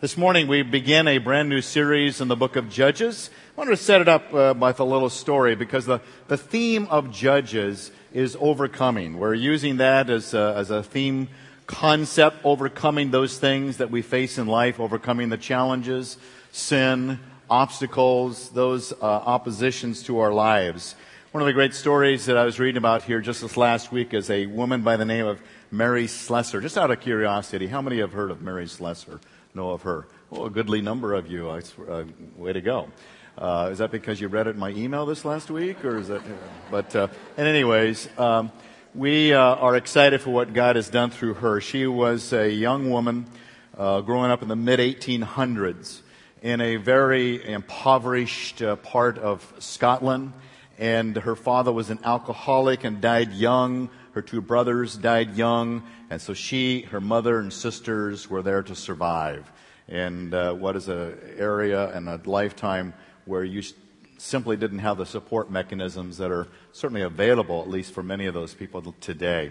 This morning we begin a brand new series in the book of Judges. I wanted to set it up uh, with a little story because the, the theme of Judges is overcoming. We're using that as a, as a theme concept, overcoming those things that we face in life, overcoming the challenges, sin, obstacles, those uh, oppositions to our lives. One of the great stories that I was reading about here just this last week is a woman by the name of Mary Slessor. Just out of curiosity, how many have heard of Mary Slessor? Know of her? Well, a goodly number of you. Uh, way to go. Uh, is that because you read it in my email this last week, or is that? But, uh, and anyways, um, we uh, are excited for what God has done through her. She was a young woman uh, growing up in the mid 1800s in a very impoverished uh, part of Scotland, and her father was an alcoholic and died young. Her two brothers died young, and so she, her mother, and sisters were there to survive. And uh, what is an area and a lifetime where you simply didn't have the support mechanisms that are certainly available, at least for many of those people today.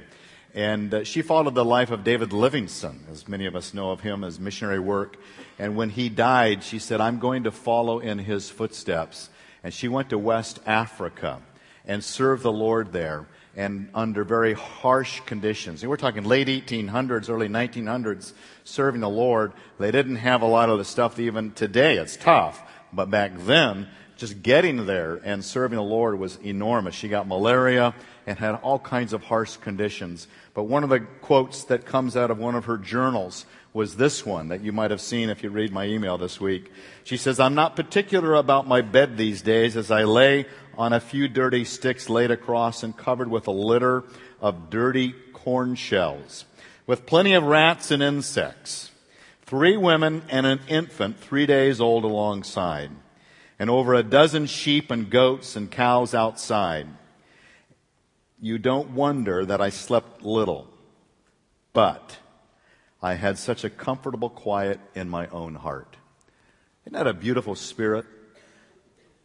And uh, she followed the life of David Livingstone, as many of us know of him as missionary work. And when he died, she said, I'm going to follow in his footsteps. And she went to West Africa and served the Lord there and under very harsh conditions. And we're talking late 1800s, early 1900s, serving the Lord. They didn't have a lot of the stuff even today. It's tough. But back then, just getting there and serving the Lord was enormous. She got malaria and had all kinds of harsh conditions. But one of the quotes that comes out of one of her journals was this one that you might have seen if you read my email this week. She says, I'm not particular about my bed these days as I lay on a few dirty sticks laid across and covered with a litter of dirty corn shells, with plenty of rats and insects, three women and an infant three days old alongside, and over a dozen sheep and goats and cows outside. You don't wonder that I slept little, but I had such a comfortable quiet in my own heart. Isn't that a beautiful spirit?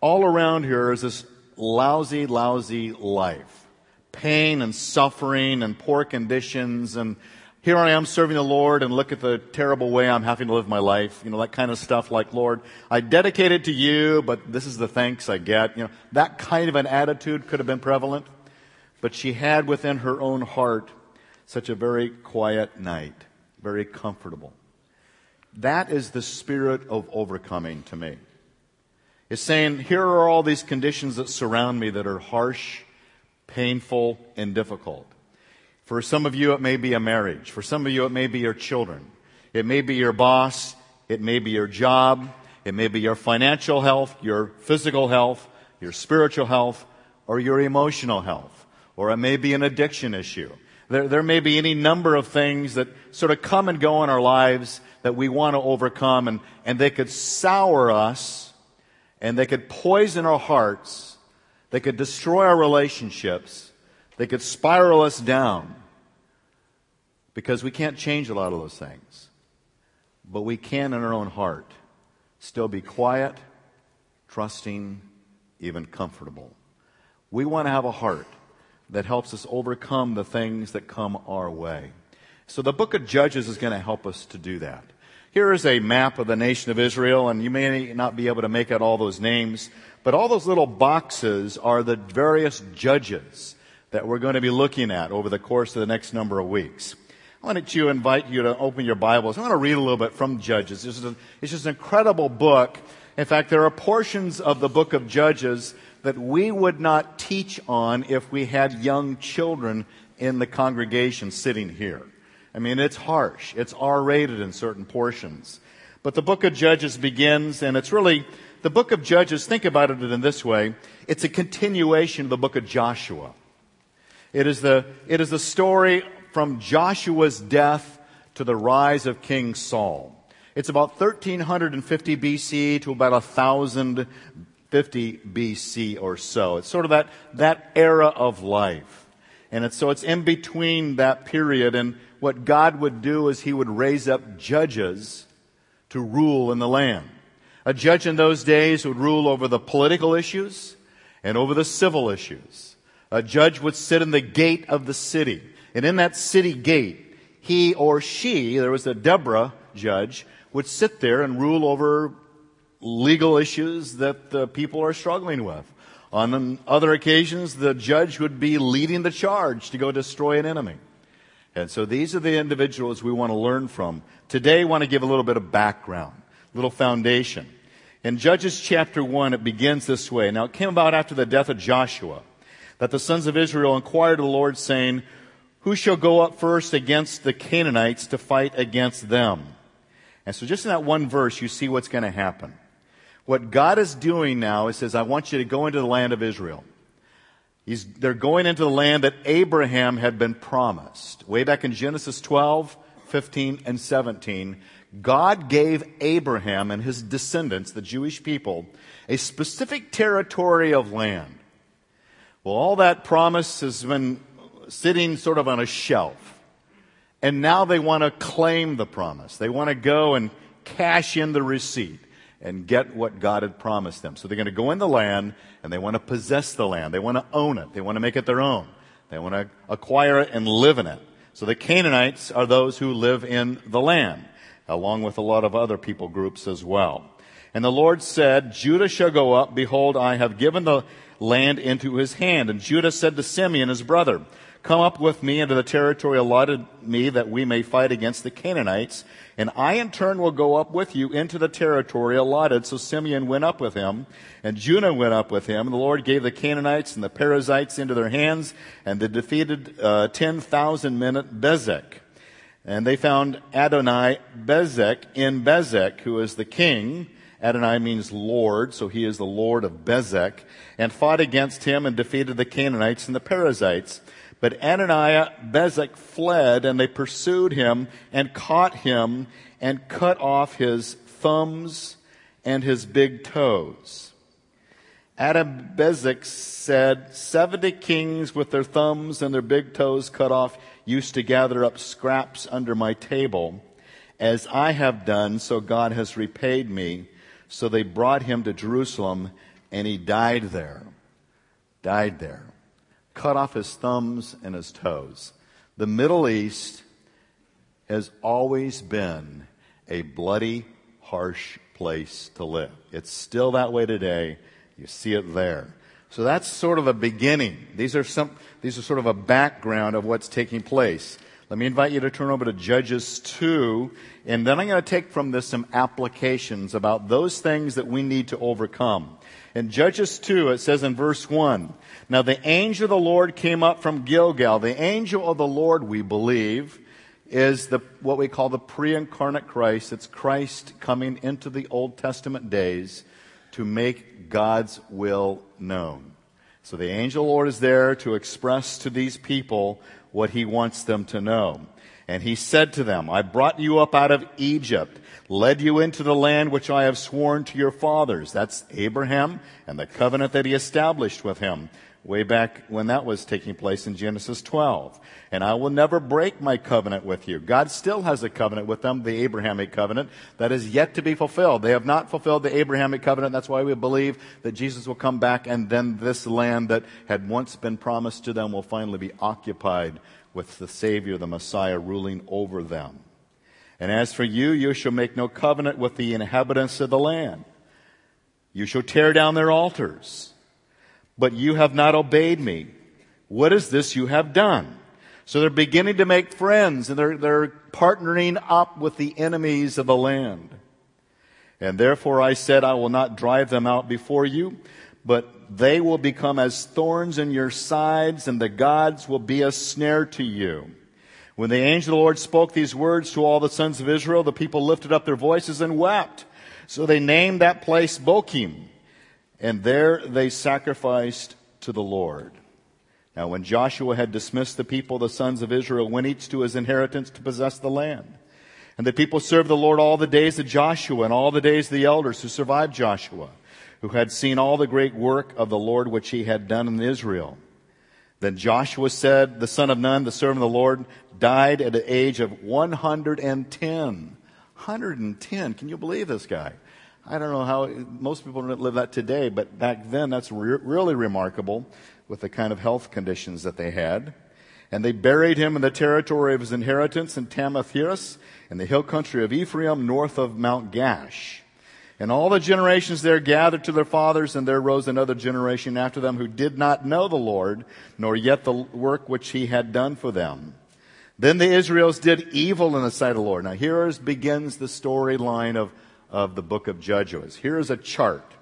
All around here is this lousy, lousy life. Pain and suffering and poor conditions and here I am serving the Lord and look at the terrible way I'm having to live my life. You know, that kind of stuff like, Lord, I dedicated to you, but this is the thanks I get. You know, that kind of an attitude could have been prevalent. But she had within her own heart such a very quiet night, very comfortable. That is the spirit of overcoming to me is saying, here are all these conditions that surround me that are harsh, painful, and difficult. For some of you, it may be a marriage. For some of you, it may be your children. It may be your boss. It may be your job. It may be your financial health, your physical health, your spiritual health, or your emotional health. Or it may be an addiction issue. There, there may be any number of things that sort of come and go in our lives that we want to overcome, and, and they could sour us and they could poison our hearts. They could destroy our relationships. They could spiral us down because we can't change a lot of those things. But we can in our own heart still be quiet, trusting, even comfortable. We want to have a heart that helps us overcome the things that come our way. So the book of Judges is going to help us to do that. Here is a map of the nation of Israel, and you may not be able to make out all those names, but all those little boxes are the various judges that we're going to be looking at over the course of the next number of weeks. I want to invite you to open your Bibles. I want to read a little bit from Judges. This is a, it's just an incredible book. In fact, there are portions of the book of Judges that we would not teach on if we had young children in the congregation sitting here. I mean, it's harsh. It's R rated in certain portions. But the book of Judges begins, and it's really, the book of Judges, think about it in this way. It's a continuation of the book of Joshua. It is the, it is the story from Joshua's death to the rise of King Saul. It's about 1350 BC to about 1050 BC or so. It's sort of that, that era of life. And it's, so it's in between that period and what God would do is he would raise up judges to rule in the land. A judge in those days would rule over the political issues and over the civil issues. A judge would sit in the gate of the city. And in that city gate, he or she, there was a Deborah judge, would sit there and rule over legal issues that the people are struggling with. On other occasions, the judge would be leading the charge to go destroy an enemy. And so these are the individuals we want to learn from. Today, I want to give a little bit of background, a little foundation. In Judges chapter 1, it begins this way. Now, it came about after the death of Joshua that the sons of Israel inquired of the Lord, saying, Who shall go up first against the Canaanites to fight against them? And so, just in that one verse, you see what's going to happen. What God is doing now is says, I want you to go into the land of Israel. He's, they're going into the land that Abraham had been promised. Way back in Genesis 12, 15, and 17, God gave Abraham and his descendants, the Jewish people, a specific territory of land. Well, all that promise has been sitting sort of on a shelf. And now they want to claim the promise. They want to go and cash in the receipt and get what God had promised them. So they're going to go in the land and they want to possess the land. They want to own it. They want to make it their own. They want to acquire it and live in it. So the Canaanites are those who live in the land, along with a lot of other people groups as well. And the Lord said, Judah shall go up. Behold, I have given the land into his hand. And Judah said to Simeon, his brother, Come up with me into the territory allotted me that we may fight against the Canaanites and I in turn will go up with you into the territory allotted. So Simeon went up with him, and Judah went up with him. And the Lord gave the Canaanites and the Perizzites into their hands, and they defeated uh, 10,000 men at Bezek. And they found Adonai Bezek in Bezek, who is the king. Adonai means Lord, so he is the Lord of Bezek, and fought against him and defeated the Canaanites and the Perizzites. But Ananiah Bezek fled, and they pursued him and caught him and cut off his thumbs and his big toes. Adam Bezek said, 70 kings with their thumbs and their big toes cut off used to gather up scraps under my table. As I have done, so God has repaid me. So they brought him to Jerusalem, and he died there. Died there cut off his thumbs and his toes. The Middle East has always been a bloody, harsh place to live. It's still that way today. You see it there. So that's sort of a beginning. These are some, these are sort of a background of what's taking place. Let me invite you to turn over to Judges 2, and then I'm going to take from this some applications about those things that we need to overcome. In Judges 2, it says in verse 1, Now the angel of the Lord came up from Gilgal. The angel of the Lord, we believe, is the, what we call the pre-incarnate Christ. It's Christ coming into the Old Testament days to make God's will known. So the angel of the Lord is there to express to these people what he wants them to know. And he said to them, I brought you up out of Egypt led you into the land which I have sworn to your fathers. That's Abraham and the covenant that he established with him way back when that was taking place in Genesis 12. And I will never break my covenant with you. God still has a covenant with them, the Abrahamic covenant, that is yet to be fulfilled. They have not fulfilled the Abrahamic covenant. That's why we believe that Jesus will come back and then this land that had once been promised to them will finally be occupied with the Savior, the Messiah, ruling over them. And as for you, you shall make no covenant with the inhabitants of the land. You shall tear down their altars. But you have not obeyed me. What is this you have done? So they're beginning to make friends and they're, they're partnering up with the enemies of the land. And therefore I said, I will not drive them out before you, but they will become as thorns in your sides and the gods will be a snare to you. When the angel of the Lord spoke these words to all the sons of Israel, the people lifted up their voices and wept. So they named that place Bochim, and there they sacrificed to the Lord. Now, when Joshua had dismissed the people, the sons of Israel went each to his inheritance to possess the land. And the people served the Lord all the days of Joshua and all the days of the elders who survived Joshua, who had seen all the great work of the Lord which he had done in Israel. Then Joshua said, the son of Nun, the servant of the Lord, died at the age of 110. 110. Can you believe this guy? I don't know how most people don't live that today, but back then that's re- really remarkable with the kind of health conditions that they had. And they buried him in the territory of his inheritance in Timnath-heres, in the hill country of Ephraim, north of Mount Gaash. And all the generations there gathered to their fathers, and there rose another generation after them who did not know the Lord, nor yet the work which he had done for them. Then the Israels did evil in the sight of the Lord. Now here begins the storyline of, of the book of Judges. Here is a chart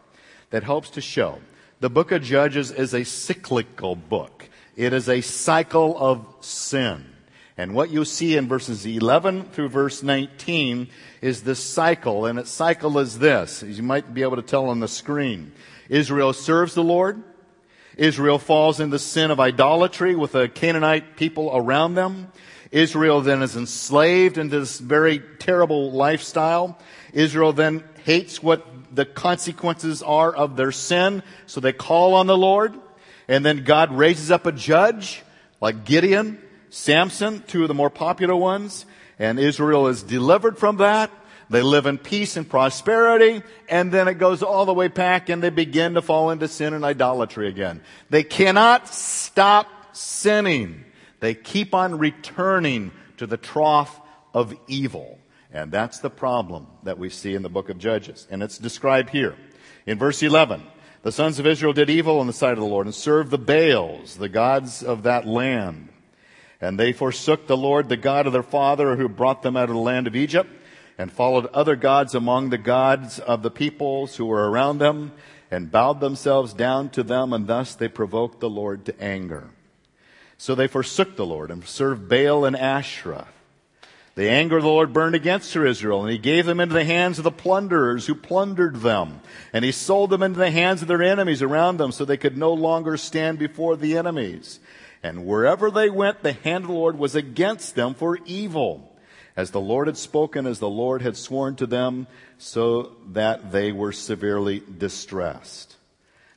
that helps to show the book of Judges is a cyclical book. It is a cycle of sin. And what you see in verses 11 through verse 19 is this cycle, and its cycle is this, as you might be able to tell on the screen. Israel serves the Lord. Israel falls into sin of idolatry with the Canaanite people around them. Israel then is enslaved into this very terrible lifestyle. Israel then hates what the consequences are of their sin, so they call on the Lord. And then God raises up a judge like Gideon, Samson, two of the more popular ones, and Israel is delivered from that. They live in peace and prosperity, and then it goes all the way back and they begin to fall into sin and idolatry again. They cannot stop sinning. They keep on returning to the trough of evil. And that's the problem that we see in the book of Judges. And it's described here. In verse 11, the sons of Israel did evil in the sight of the Lord and served the Baals, the gods of that land. And they forsook the Lord, the God of their father, who brought them out of the land of Egypt, and followed other gods among the gods of the peoples who were around them, and bowed themselves down to them, and thus they provoked the Lord to anger. So they forsook the Lord and served Baal and Asherah. The anger of the Lord burned against Israel, and he gave them into the hands of the plunderers who plundered them. And he sold them into the hands of their enemies around them, so they could no longer stand before the enemies. And wherever they went, the hand of the Lord was against them for evil. As the Lord had spoken, as the Lord had sworn to them, so that they were severely distressed.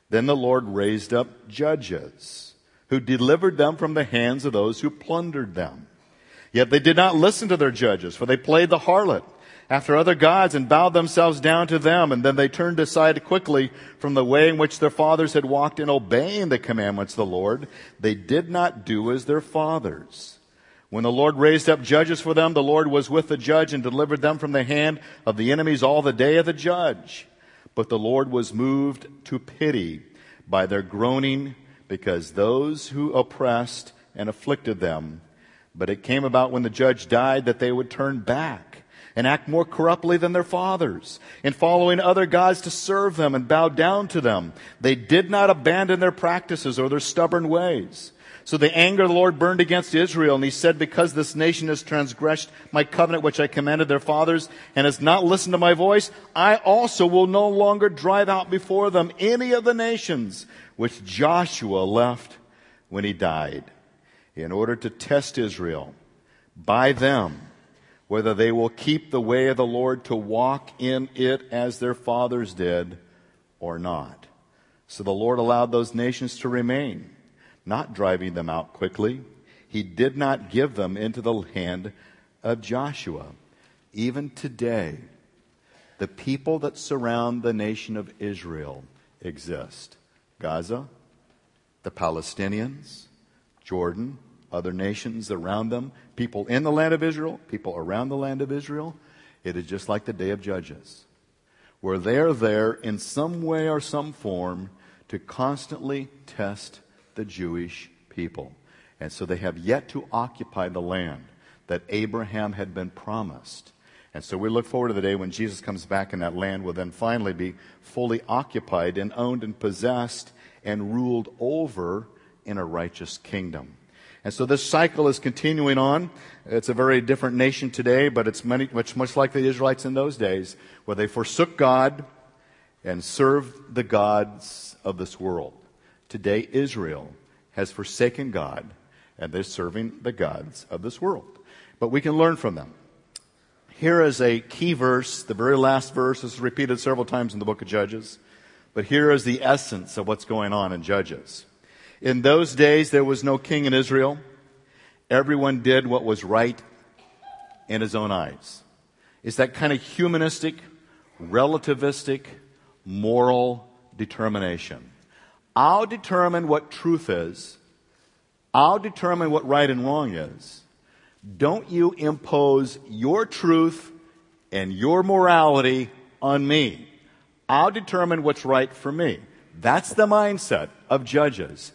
Then the Lord raised up judges, who delivered them from the hands of those who plundered them. Yet they did not listen to their judges, for they played the harlot after other gods and bowed themselves down to them. And then they turned aside quickly from the way in which their fathers had walked in obeying the commandments of the Lord. They did not do as their fathers. When the Lord raised up judges for them, the Lord was with the judge and delivered them from the hand of the enemies all the day of the judge. But the Lord was moved to pity by their groaning because those who oppressed and afflicted them but it came about when the judge died that they would turn back and act more corruptly than their fathers in following other gods to serve them and bow down to them. They did not abandon their practices or their stubborn ways. So the anger of the Lord burned against Israel, and he said, Because this nation has transgressed my covenant which I commanded their fathers, and has not listened to my voice, I also will no longer drive out before them any of the nations which Joshua left when he died in order to test Israel by them whether they will keep the way of the Lord to walk in it as their fathers did or not. So the Lord allowed those nations to remain, not driving them out quickly. He did not give them into the hand of Joshua. Even today, the people that surround the nation of Israel exist. Gaza, the Palestinians, Jordan, other nations around them, people in the land of Israel, people around the land of Israel. It is just like the day of Judges, where they are there in some way or some form to constantly test the Jewish people. And so they have yet to occupy the land that Abraham had been promised. And so we look forward to the day when Jesus comes back and that land will then finally be fully occupied and owned and possessed and ruled over in a righteous kingdom. And so this cycle is continuing on. It's a very different nation today, but it's many, much, much like the Israelites in those days, where they forsook God and served the gods of this world. Today, Israel has forsaken God and they're serving the gods of this world. But we can learn from them. Here is a key verse, the very last verse is repeated several times in the book of Judges. But here is the essence of what's going on in Judges. In those days, there was no king in Israel. Everyone did what was right in his own eyes. It's that kind of humanistic, relativistic, moral determination. I'll determine what truth is, I'll determine what right and wrong is. Don't you impose your truth and your morality on me. I'll determine what's right for me. That's the mindset of judges.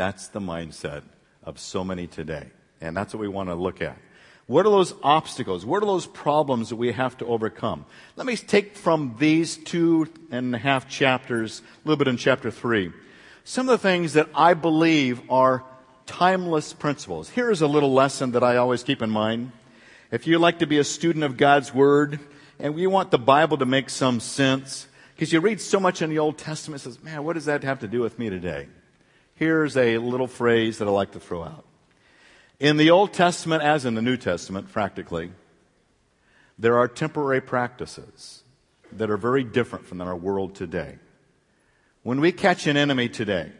That's the mindset of so many today. And that's what we want to look at. What are those obstacles? What are those problems that we have to overcome? Let me take from these two and a half chapters, a little bit in chapter three, some of the things that I believe are timeless principles. Here's a little lesson that I always keep in mind. If you like to be a student of God's Word and you want the Bible to make some sense, because you read so much in the Old Testament, it says, man, what does that have to do with me today? Here's a little phrase that I like to throw out. In the Old Testament, as in the New Testament, practically, there are temporary practices that are very different from our world today. When we catch an enemy today,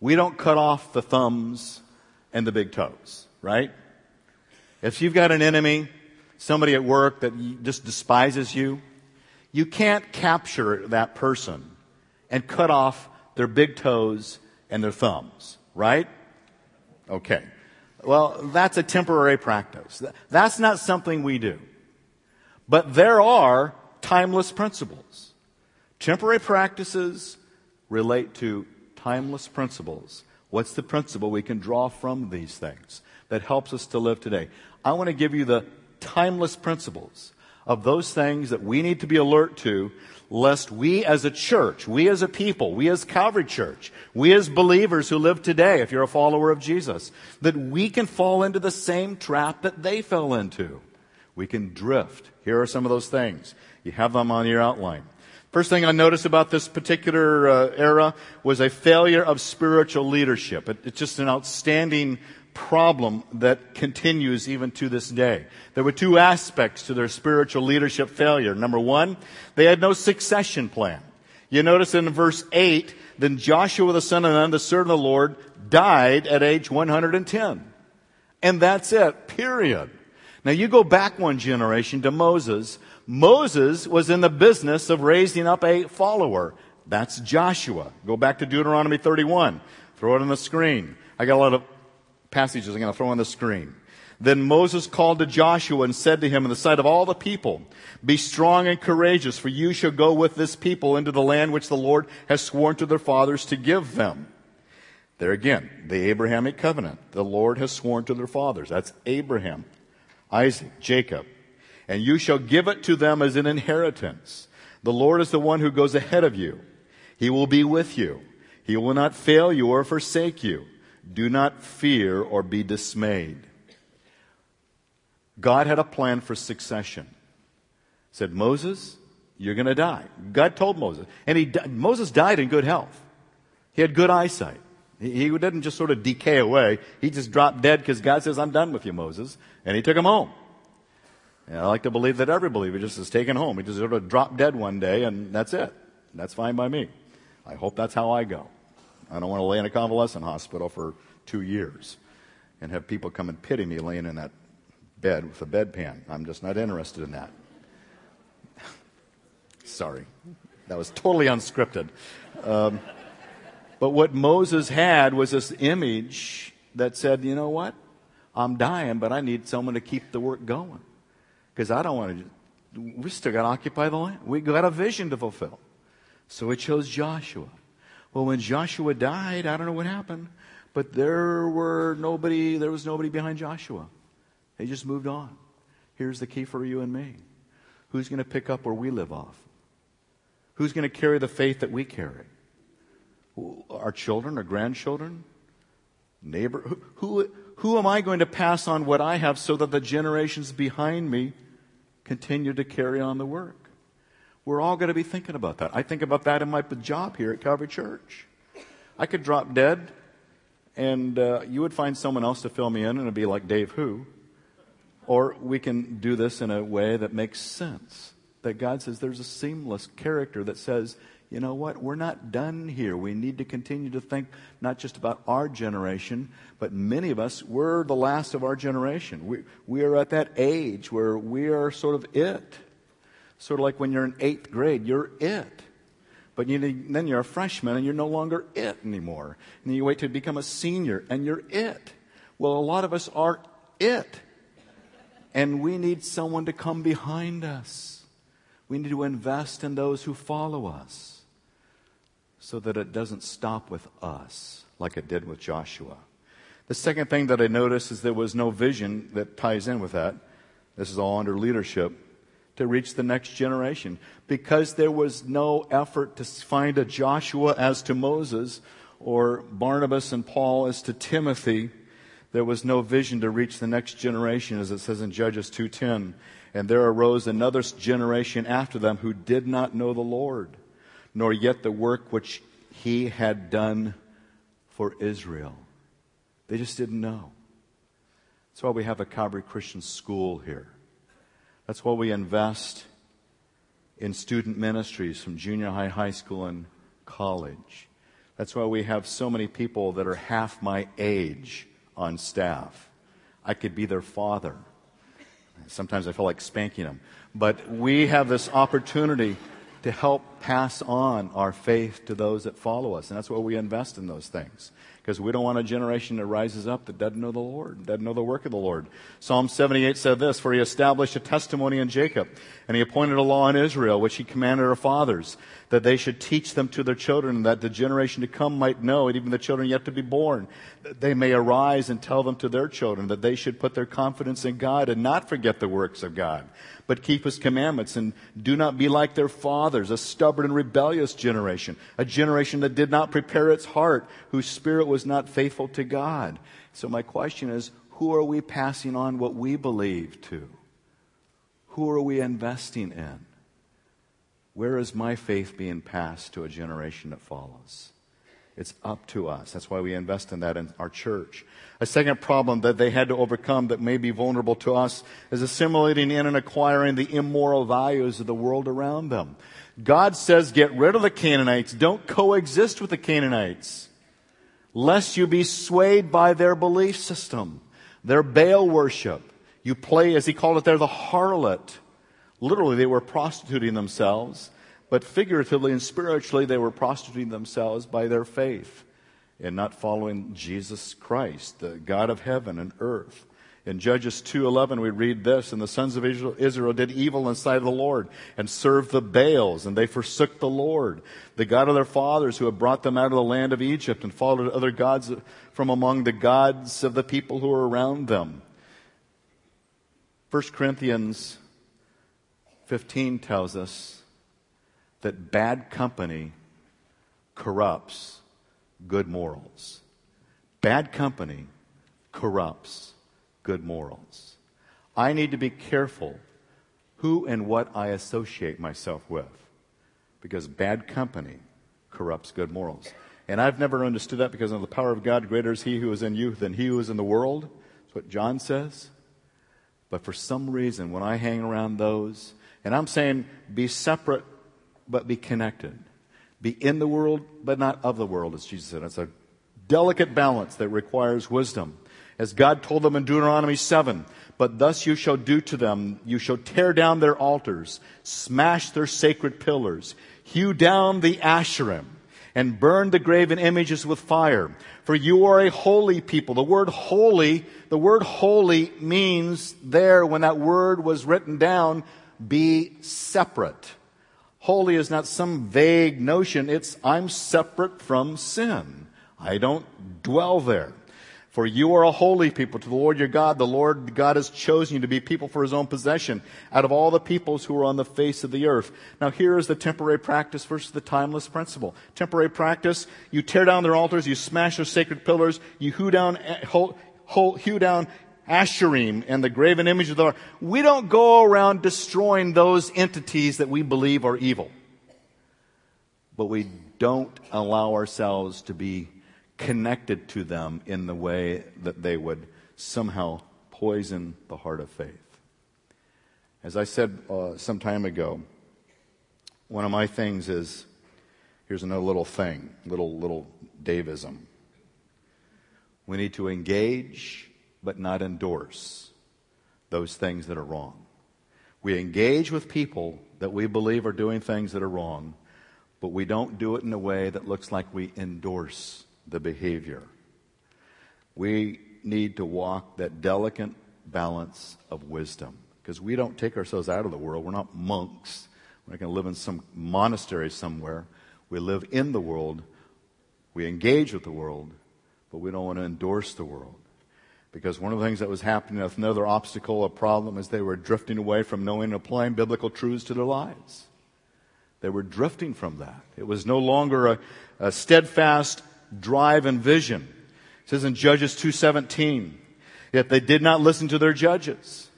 we don't cut off the thumbs and the big toes, right? If you've got an enemy, somebody at work that just despises you, you can't capture that person and cut off their big toes and their thumbs, right? Okay. Well, that's a temporary practice. That's not something we do. But there are timeless principles. Temporary practices relate to timeless principles. What's the principle we can draw from these things that helps us to live today? I want to give you the timeless principles of those things that we need to be alert to, lest we as a church, we as a people, we as Calvary Church, we as believers who live today, if you're a follower of Jesus, that we can fall into the same trap that they fell into. We can drift. Here are some of those things. You have them on your outline. First thing I noticed about this particular uh, era was a failure of spiritual leadership. It, it's just an outstanding problem that continues even to this day. There were two aspects to their spiritual leadership failure. Number one, they had no succession plan. You notice in verse 8, then Joshua the son of Nun, the servant of the Lord, died at age 110. And that's it, period. Now you go back one generation to Moses, Moses was in the business of raising up a follower. That's Joshua. Go back to Deuteronomy 31. Throw it on the screen. I got a lot of passages I'm going to throw on the screen. Then Moses called to Joshua and said to him in the sight of all the people, Be strong and courageous, for you shall go with this people into the land which the Lord has sworn to their fathers to give them. There again, the Abrahamic covenant. The Lord has sworn to their fathers. That's Abraham, Isaac, Jacob and you shall give it to them as an inheritance. The Lord is the one who goes ahead of you. He will be with you. He will not fail you or forsake you. Do not fear or be dismayed. God had a plan for succession. Said, Moses, you're going to die. God told Moses. And he, Moses died in good health. He had good eyesight. He, he didn't just sort of decay away. He just dropped dead because God says, I'm done with you, Moses. And he took him home. And I like to believe that every believer just is taken home. He just sort of dropped dead one day and that's it. That's fine by me. I hope that's how I go. I don't want to lay in a convalescent hospital for two years and have people come and pity me laying in that bed with a bedpan. I'm just not interested in that. Sorry. That was totally unscripted. Um, but what Moses had was this image that said, you know what? I'm dying, but I need someone to keep the work going because I don't want to. We still got to occupy the land. We got a vision to fulfill. So it chose Joshua. Well, when Joshua died, I don't know what happened, but there were nobody. There was nobody behind Joshua. They just moved on. Here's the key for you and me. Who's going to pick up where we live off? Who's going to carry the faith that we carry? Our children, our grandchildren, neighbor. Who, who, who am I going to pass on what I have so that the generations behind me continue to carry on the work. We're all going to be thinking about that. I think about that in my job here at Calvary Church. I could drop dead, and uh, you would find someone else to fill me in, and it'd be like Dave Who. Or we can do this in a way that makes sense. That God says there's a seamless character that says, you know what? We're not done here. We need to continue to think not just about our generation, but many of us, we're the last of our generation. We, we are at that age where we are sort of it. Sort of like when you're in eighth grade, you're it. But you, then you're a freshman and you're no longer it anymore. And you wait to become a senior and you're it. Well, a lot of us are it. And we need someone to come behind us. We need to invest in those who follow us so that it doesn't stop with us like it did with Joshua. The second thing that I noticed is there was no vision that ties in with that. This is all under leadership to reach the next generation because there was no effort to find a Joshua as to Moses or Barnabas and Paul as to Timothy. There was no vision to reach the next generation as it says in Judges 2:10. And there arose another generation after them who did not know the Lord, nor yet the work which he had done for Israel. They just didn't know. That's why we have a Calvary Christian school here. That's why we invest in student ministries from junior high, high school, and college. That's why we have so many people that are half my age on staff. I could be their father. Sometimes I feel like spanking them. But we have this opportunity to help pass on our faith to those that follow us. And that's why we invest in those things because we don't want a generation that rises up that doesn't know the Lord, doesn't know the work of the Lord. Psalm 78 said this, For he established a testimony in Jacob, and he appointed a law in Israel, which he commanded our fathers, that they should teach them to their children, that the generation to come might know, and even the children yet to be born, that they may arise and tell them to their children, that they should put their confidence in God and not forget the works of God, but keep his commandments, and do not be like their fathers, a stubborn and rebellious generation, a generation that did not prepare its heart, whose spirit was not faithful to God. So my question is, who are we passing on what we believe to? Who are we investing in? Where is my faith being passed to a generation that follows? It's up to us. That's why we invest in that in our church. A second problem that they had to overcome that may be vulnerable to us is assimilating in and acquiring the immoral values of the world around them. God says, get rid of the Canaanites. Don't coexist with the Canaanites lest you be swayed by their belief system, their Baal worship. You play, as he called it there, the harlot. Literally, they were prostituting themselves, but figuratively and spiritually, they were prostituting themselves by their faith in not following Jesus Christ, the God of heaven and earth. In Judges 2:11 we read this, and the sons of Israel did evil in the sight of the Lord and served the Baals, and they forsook the Lord, the God of their fathers who had brought them out of the land of Egypt and followed other gods from among the gods of the people who were around them. 1 Corinthians 15 tells us that bad company corrupts good morals. Bad company corrupts good morals. I need to be careful who and what I associate myself with because bad company corrupts good morals. And I've never understood that because of the power of God, greater is he who is in you than he who is in the world. That's what John says. But for some reason, when I hang around those, and I'm saying be separate but be connected. Be in the world but not of the world, as Jesus said. It's a delicate balance that requires wisdom as God told them in Deuteronomy 7. But thus you shall do to them, you shall tear down their altars, smash their sacred pillars, hew down the Asherim, and burn the graven images with fire. For you are a holy people. The word holy, the word holy means there when that word was written down, be separate. Holy is not some vague notion. It's I'm separate from sin. I don't dwell there. For you are a holy people to the Lord your God. The Lord God has chosen you to be people for his own possession out of all the peoples who are on the face of the earth. Now here is the temporary practice versus the timeless principle. Temporary practice, you tear down their altars, you smash their sacred pillars, you hew down, eh, hew down Asherim and the graven image of the Lord. We don't go around destroying those entities that we believe are evil. But we don't allow ourselves to be connected to them in the way that they would somehow poison the heart of faith. As I said uh, some time ago, one of my things is here's another little thing, little little Davism. We need to engage but not endorse those things that are wrong. We engage with people that we believe are doing things that are wrong, but we don't do it in a way that looks like we endorse the behavior. We need to walk that delicate balance of wisdom because we don't take ourselves out of the world. We're not monks. We're not going to live in some monastery somewhere. We live in the world. We engage with the world, but we don't want to endorse the world. Because one of the things that was happening, another obstacle, a problem, is they were drifting away from knowing and applying biblical truths to their lives. They were drifting from that. It was no longer a, a steadfast drive and vision. It says in Judges 2.17, yet they did not listen to their judges.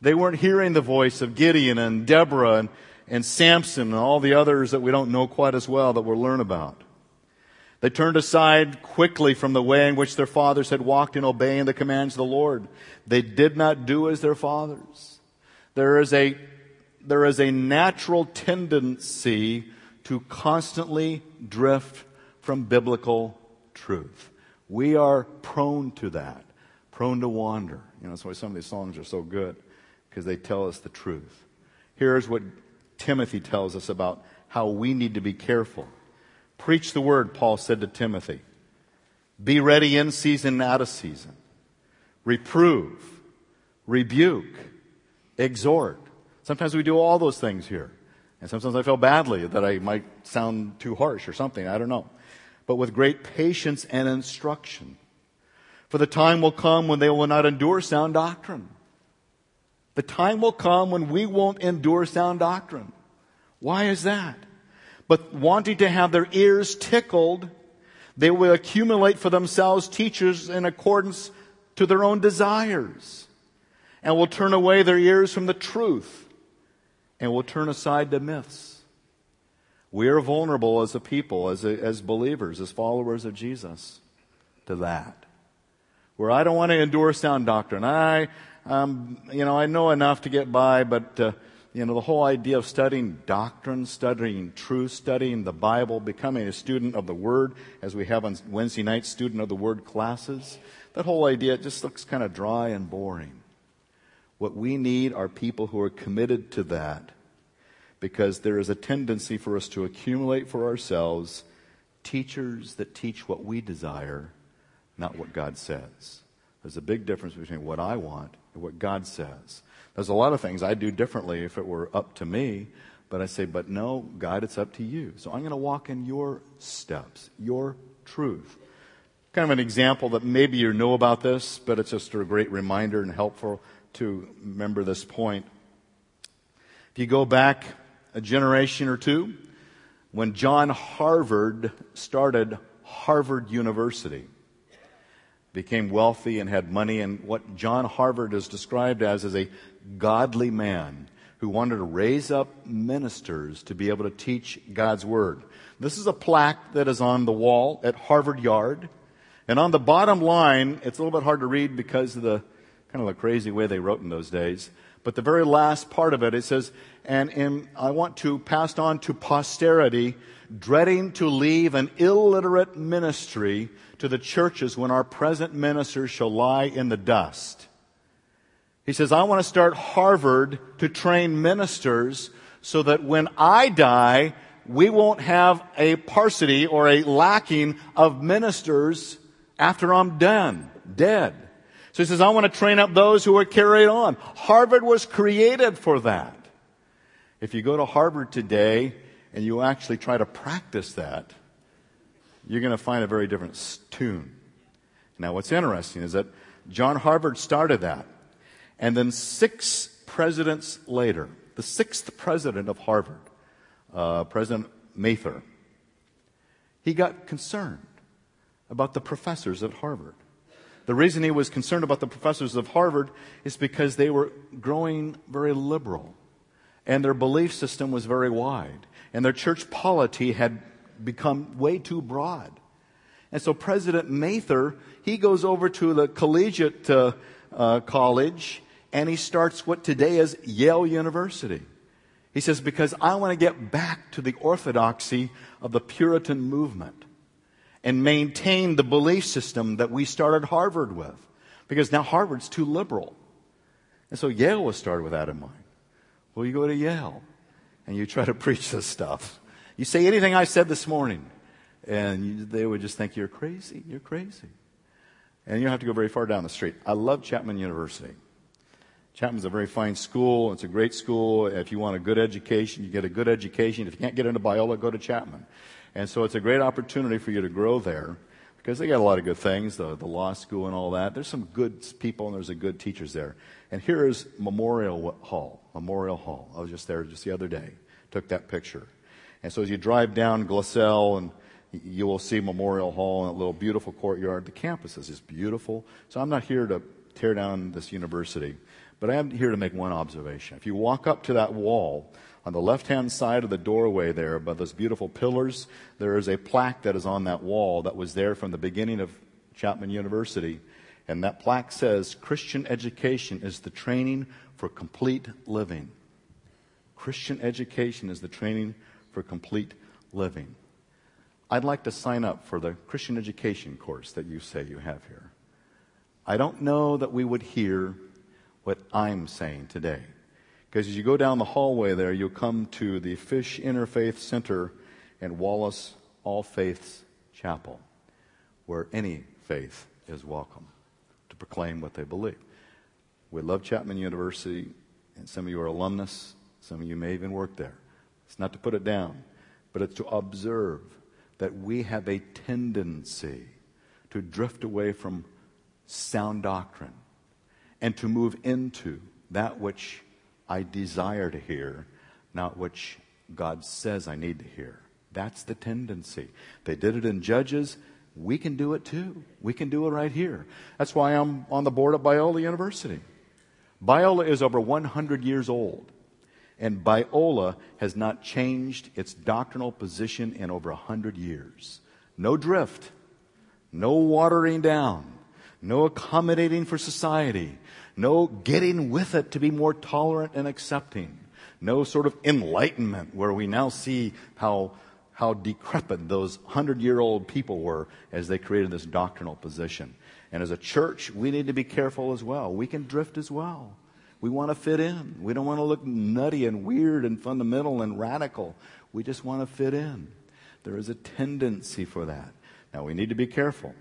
They weren't hearing the voice of Gideon and Deborah and, and Samson and all the others that we don't know quite as well that we'll learn about. They turned aside quickly from the way in which their fathers had walked in obeying the commands of the Lord. They did not do as their fathers. There is a there is a natural tendency to constantly drift from biblical truth. We are prone to that, prone to wander. You know, that's why some of these songs are so good, because they tell us the truth. Here's what Timothy tells us about how we need to be careful. Preach the word, Paul said to Timothy. Be ready in season and out of season. Reprove, rebuke, exhort Sometimes we do all those things here. And sometimes I feel badly that I might sound too harsh or something. I don't know. But with great patience and instruction. For the time will come when they will not endure sound doctrine. The time will come when we won't endure sound doctrine. Why is that? But wanting to have their ears tickled, they will accumulate for themselves teachers in accordance to their own desires and will turn away their ears from the truth and we'll turn aside to myths. We are vulnerable as a people, as, a, as believers, as followers of Jesus, to that. Where I don't want to endure sound doctrine. I, um, you know, I know enough to get by, but, uh, you know, the whole idea of studying doctrine, studying truth, studying the Bible, becoming a student of the Word, as we have on Wednesday night student of the Word classes, that whole idea just looks kind of dry and boring. What we need are people who are committed to that because there is a tendency for us to accumulate for ourselves teachers that teach what we desire, not what God says. There's a big difference between what I want and what God says. There's a lot of things I'd do differently if it were up to me, but I say, but no, God, it's up to you. So I'm going to walk in your steps, your truth. Kind of an example that maybe you know about this, but it's just a great reminder and helpful to remember this point. If you go back a generation or two, when John Harvard started Harvard University, became wealthy and had money, and what John Harvard is described as is a godly man who wanted to raise up ministers to be able to teach God's Word. This is a plaque that is on the wall at Harvard Yard. And on the bottom line, it's a little bit hard to read because of the kind of the crazy way they wrote in those days. But the very last part of it, it says, and in, I want to pass on to posterity, dreading to leave an illiterate ministry to the churches when our present ministers shall lie in the dust. He says, I want to start Harvard to train ministers so that when I die, we won't have a parsity or a lacking of ministers after I'm done, dead. So he says, I want to train up those who are carried on. Harvard was created for that. If you go to Harvard today and you actually try to practice that, you're going to find a very different tune. Now, what's interesting is that John Harvard started that. And then six presidents later, the sixth president of Harvard, uh, President Mather, he got concerned about the professors at Harvard. The reason he was concerned about the professors of Harvard is because they were growing very liberal and their belief system was very wide and their church polity had become way too broad. And so President Mather, he goes over to the collegiate uh, uh, college and he starts what today is Yale University. He says, because I want to get back to the orthodoxy of the Puritan movement and maintain the belief system that we started Harvard with. Because now Harvard's too liberal. And so Yale was started with that in mind. Well, you go to Yale and you try to preach this stuff. You say anything I said this morning, and you, they would just think you're crazy. You're crazy. And you don't have to go very far down the street. I love Chapman University. Chapman's a very fine school. It's a great school. If you want a good education, you get a good education. If you can't get into Biola, go to Chapman. And so it's a great opportunity for you to grow there because they got a lot of good things, the, the law school and all that. There's some good people and there's a good teachers there. And here is Memorial Hall. Memorial Hall. I was just there just the other day. Took that picture. And so as you drive down Glassell and you will see Memorial Hall and a little beautiful courtyard. The campus is just beautiful. So I'm not here to tear down this university, but I am here to make one observation. If you walk up to that wall, on the left hand side of the doorway there, by those beautiful pillars, there is a plaque that is on that wall that was there from the beginning of Chapman University. And that plaque says Christian education is the training for complete living. Christian education is the training for complete living. I'd like to sign up for the Christian education course that you say you have here. I don't know that we would hear what I'm saying today. Because as you go down the hallway there, you'll come to the Fish Interfaith Center in Wallace All Faiths Chapel, where any faith is welcome to proclaim what they believe. We love Chapman University, and some of you are alumnus, some of you may even work there. It's not to put it down, but it's to observe that we have a tendency to drift away from sound doctrine and to move into that which I desire to hear, not which God says I need to hear. That's the tendency. They did it in Judges. We can do it too. We can do it right here. That's why I'm on the board of Biola University. Biola is over 100 years old, and Biola has not changed its doctrinal position in over 100 years. No drift, no watering down, no accommodating for society, no getting with it to be more tolerant and accepting. No sort of enlightenment where we now see how, how decrepit those hundred year old people were as they created this doctrinal position. And as a church, we need to be careful as well. We can drift as well. We want to fit in. We don't want to look nutty and weird and fundamental and radical. We just want to fit in. There is a tendency for that. Now, we need to be careful.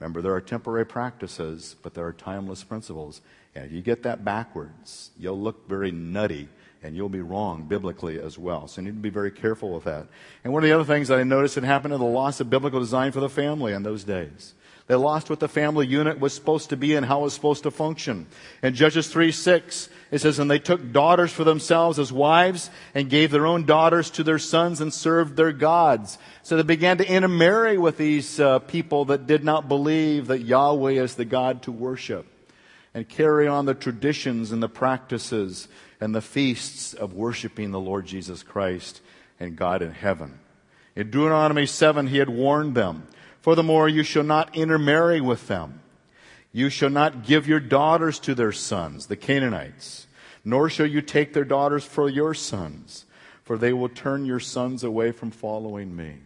Remember, there are temporary practices, but there are timeless principles. And if you get that backwards, you'll look very nutty and you'll be wrong biblically as well. So you need to be very careful with that. And one of the other things that I noticed that happened in the loss of biblical design for the family in those days. They lost what the family unit was supposed to be and how it was supposed to function. In Judges 3 6, it says, And they took daughters for themselves as wives and gave their own daughters to their sons and served their gods. So they began to intermarry with these uh, people that did not believe that Yahweh is the God to worship and carry on the traditions and the practices and the feasts of worshiping the Lord Jesus Christ and God in heaven. In Deuteronomy 7, he had warned them Furthermore, you shall not intermarry with them. You shall not give your daughters to their sons, the Canaanites, nor shall you take their daughters for your sons, for they will turn your sons away from following me.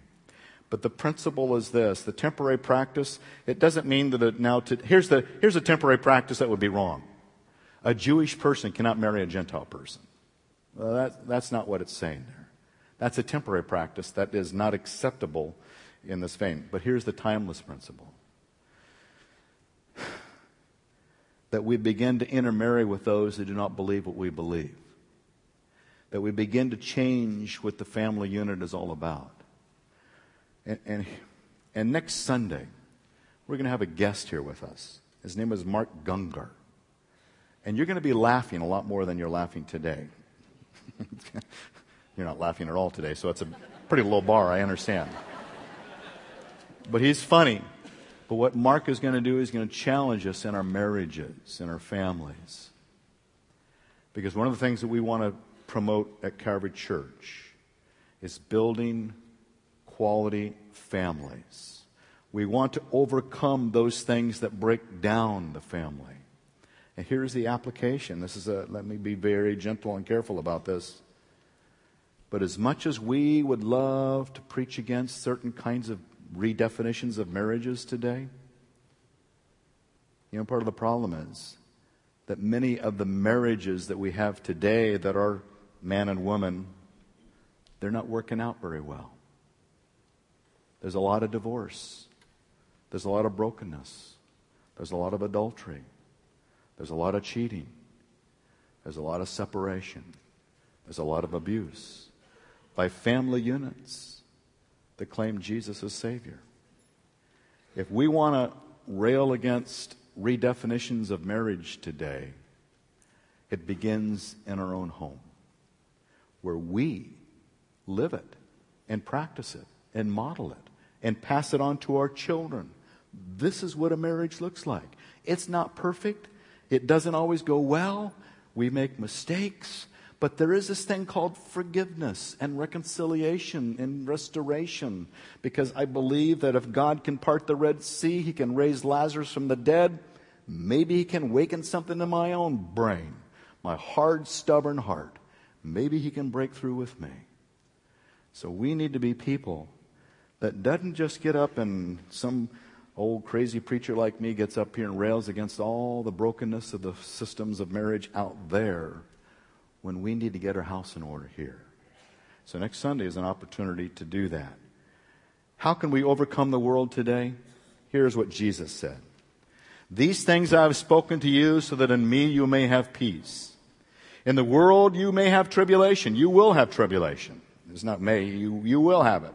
But the principle is this the temporary practice, it doesn't mean that it now, to, here's, the, here's a temporary practice that would be wrong. A Jewish person cannot marry a Gentile person. Well, that, that's not what it's saying there. That's a temporary practice that is not acceptable in this vein. But here's the timeless principle that we begin to intermarry with those who do not believe what we believe, that we begin to change what the family unit is all about. And, and, and next Sunday, we're going to have a guest here with us. His name is Mark Gungor. And you're going to be laughing a lot more than you're laughing today. you're not laughing at all today, so it's a pretty low bar, I understand but he's funny. But what Mark is going to do is going to challenge us in our marriages, in our families. Because one of the things that we want to promote at Calvary Church is building quality families. We want to overcome those things that break down the family. And here's the application. This is a, let me be very gentle and careful about this. But as much as we would love to preach against certain kinds of redefinitions of marriages today? You know, part of the problem is that many of the marriages that we have today that are man and woman they're not working out very well. There's a lot of divorce. There's a lot of brokenness. There's a lot of adultery. There's a lot of cheating. There's a lot of separation. There's a lot of abuse by family units that claim Jesus as Savior. If we want to rail against redefinitions of marriage today, it begins in our own home, where we live it and practice it and model it and pass it on to our children. This is what a marriage looks like. It's not perfect. It doesn't always go well. We make mistakes. But there is this thing called forgiveness and reconciliation and restoration. Because I believe that if God can part the Red Sea, He can raise Lazarus from the dead. Maybe He can waken something in my own brain, my hard, stubborn heart. Maybe He can break through with me. So we need to be people that doesn't just get up and some old crazy preacher like me gets up here and rails against all the brokenness of the systems of marriage out there when we need to get our house in order here. So next Sunday is an opportunity to do that. How can we overcome the world today? Here's what Jesus said. These things I have spoken to you so that in me you may have peace. In the world you may have tribulation. You will have tribulation. It's not may, you, you will have it.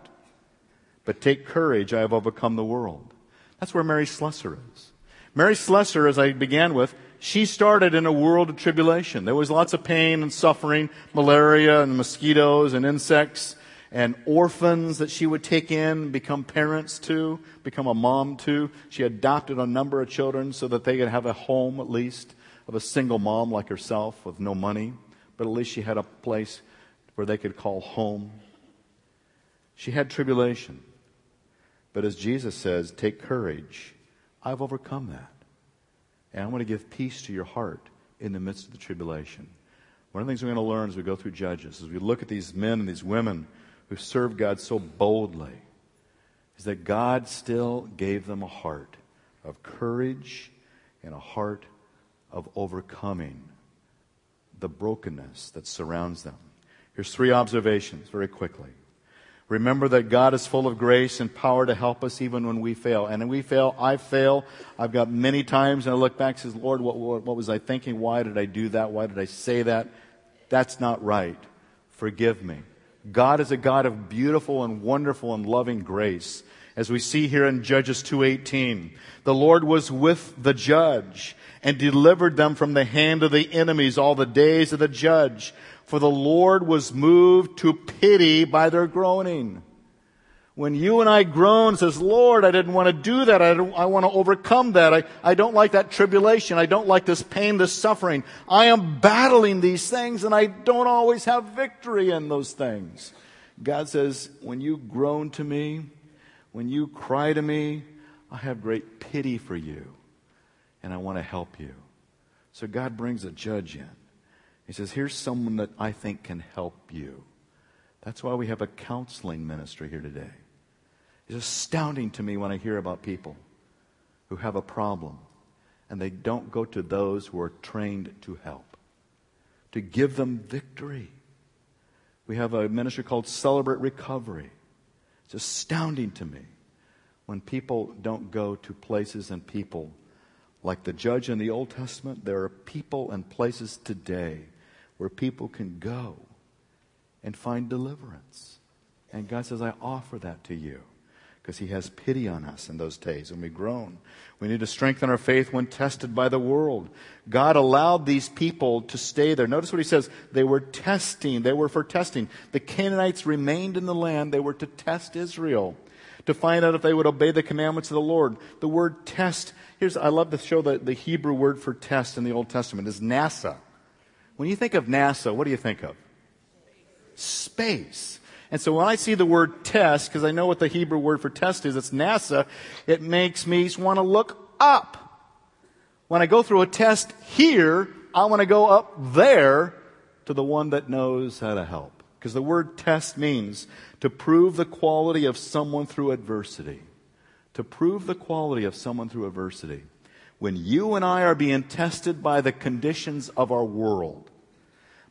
But take courage, I have overcome the world. That's where Mary Slessor is. Mary Slessor, as I began with, she started in a world of tribulation. There was lots of pain and suffering, malaria and mosquitoes and insects and orphans that she would take in, become parents to, become a mom to. She adopted a number of children so that they could have a home at least of a single mom like herself with no money, but at least she had a place where they could call home. She had tribulation. But as Jesus says, take courage. I've overcome that. And I want to give peace to your heart in the midst of the tribulation. One of the things we're going to learn as we go through Judges, as we look at these men and these women who served God so boldly, is that God still gave them a heart of courage and a heart of overcoming the brokenness that surrounds them. Here's three observations very quickly. Remember that God is full of grace and power to help us even when we fail. And when we fail, I fail. I've got many times and I look back and says, Lord, what, what, what was I thinking? Why did I do that? Why did I say that? That's not right. Forgive me. God is a God of beautiful and wonderful and loving grace. As we see here in Judges 2:18, the Lord was with the judge and delivered them from the hand of the enemies all the days of the judge for the Lord was moved to pity by their groaning. When you and I groan, says, Lord, I didn't want to do that. I, I want to overcome that. I, I don't like that tribulation. I don't like this pain, this suffering. I am battling these things and I don't always have victory in those things. God says, when you groan to me, when you cry to me, I have great pity for you and I want to help you. So God brings a judge in. He says, Here's someone that I think can help you. That's why we have a counseling ministry here today. It's astounding to me when I hear about people who have a problem and they don't go to those who are trained to help, to give them victory. We have a ministry called Celebrate Recovery. It's astounding to me when people don't go to places and people like the judge in the Old Testament. There are people and places today where people can go and find deliverance. And God says, I offer that to you because He has pity on us in those days when we groan. We need to strengthen our faith when tested by the world. God allowed these people to stay there. Notice what He says. They were testing. They were for testing. The Canaanites remained in the land. They were to test Israel to find out if they would obey the commandments of the Lord. The word test, here's, I love to show the, the Hebrew word for test in the Old Testament is NASA. When you think of NASA, what do you think of? Space. And so when I see the word test, because I know what the Hebrew word for test is, it's NASA, it makes me want to look up. When I go through a test here, I want to go up there to the one that knows how to help. Because the word test means to prove the quality of someone through adversity. To prove the quality of someone through adversity when you and I are being tested by the conditions of our world,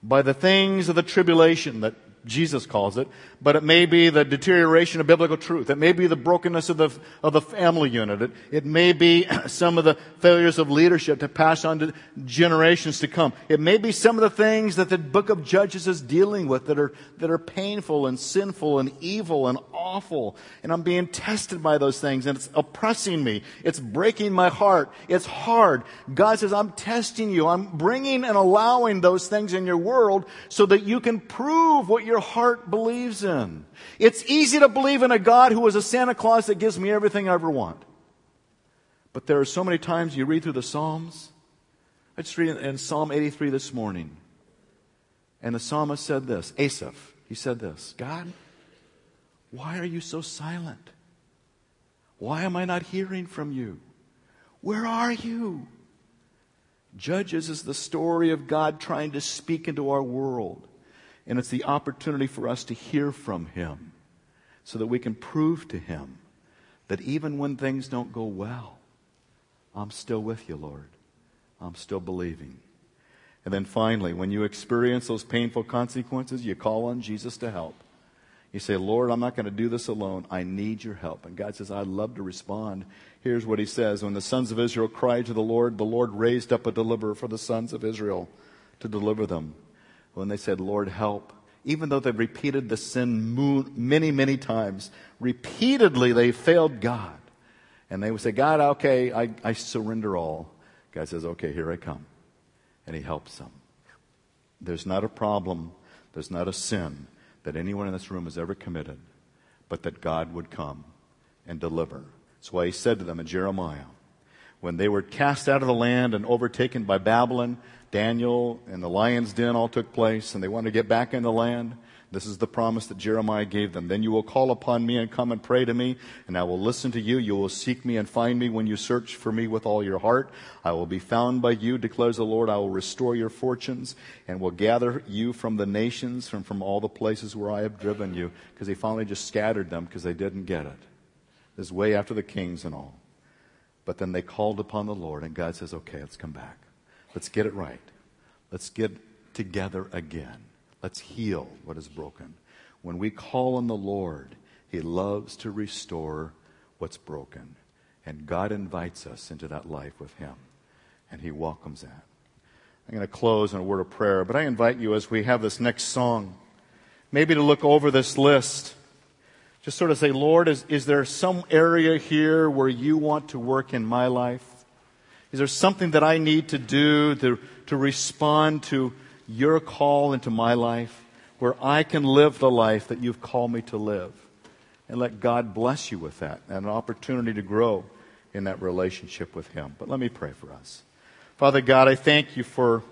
by the things of the tribulation that Jesus calls it, but it may be the deterioration of biblical truth. It may be the brokenness of the, of the family unit. It, it may be some of the failures of leadership to pass on to generations to come. It may be some of the things that the book of Judges is dealing with that are, that are painful and sinful and evil and awful. And I'm being tested by those things and it's oppressing me. It's breaking my heart. It's hard. God says, I'm testing you. I'm bringing and allowing those things in your world so that you can prove what your heart believes in. It's easy to believe in a God who is a Santa Claus that gives me everything I ever want. But there are so many times you read through the Psalms. I just read in Psalm 83 this morning. And the psalmist said this, Asaph, he said this, God, why are you so silent? Why am I not hearing from you? Where are you? Judges is the story of God trying to speak into our world. And it's the opportunity for us to hear from Him so that we can prove to Him that even when things don't go well, I'm still with you, Lord. I'm still believing. And then finally, when you experience those painful consequences, you call on Jesus to help. You say, Lord, I'm not going to do this alone. I need your help. And God says, I'd love to respond. Here's what he says When the sons of Israel cried to the Lord, the Lord raised up a deliverer for the sons of Israel to deliver them. When they said, Lord, help, even though they repeated the sin many, many times, repeatedly they failed God. And they would say, God, okay, I, I surrender all. God says, okay, here I come. And he helps them. There's not a problem, there's not a sin that anyone in this room has ever committed, but that God would come and deliver. That's why he said to them in Jeremiah, when they were cast out of the land and overtaken by Babylon, Daniel and the lion's den all took place, and they wanted to get back in the land. This is the promise that Jeremiah gave them. Then you will call upon me and come and pray to me, and I will listen to you. You will seek me and find me when you search for me with all your heart. I will be found by you, declares the Lord. I will restore your fortunes and will gather you from the nations, from, from all the places where I have driven you. Because he finally just scattered them because they didn't get it. This is way after the kings and all. But then they called upon the Lord, and God says, okay, let's come back. Let's get it right. Let's get together again. Let's heal what is broken. When we call on the Lord, He loves to restore what's broken. And God invites us into that life with Him, and He welcomes that. I'm going to close in a word of prayer, but I invite you as we have this next song, maybe to look over this list. Just sort of say, Lord, is, is there some area here where you want to work in my life? Is there something that I need to do to, to respond to your call into my life where I can live the life that you've called me to live. And let God bless you with that and an opportunity to grow in that relationship with Him. But let me pray for us. Father God, I thank you for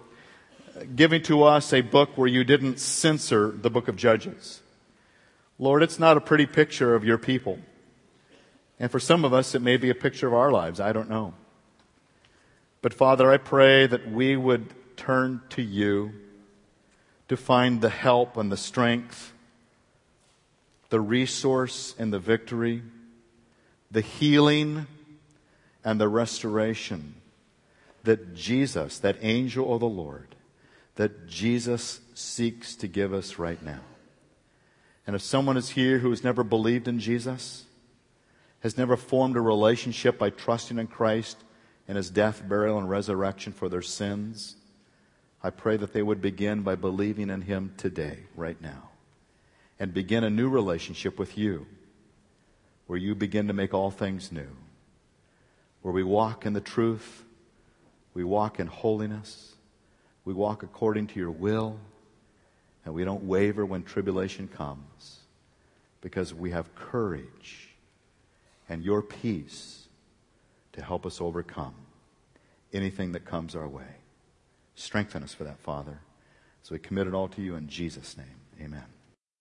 giving to us a book where you didn't censor the book of Judges. Lord, it's not a pretty picture of your people. And for some of us, it may be a picture of our lives. I don't know. But Father, I pray that we would turn to you to find the help and the strength, the resource and the victory, the healing and the restoration that Jesus, that angel of the Lord, that Jesus seeks to give us right now. And if someone is here who has never believed in Jesus, has never formed a relationship by trusting in Christ and his death, burial, and resurrection for their sins, I pray that they would begin by believing in Him today, right now, and begin a new relationship with you, where you begin to make all things new, where we walk in the truth, we walk in holiness, we walk according to your will, and we don't waver when tribulation comes, because we have courage and your peace to help us overcome anything that comes our way. Strengthen us for that, Father. So we commit it all to you in Jesus' name. Amen.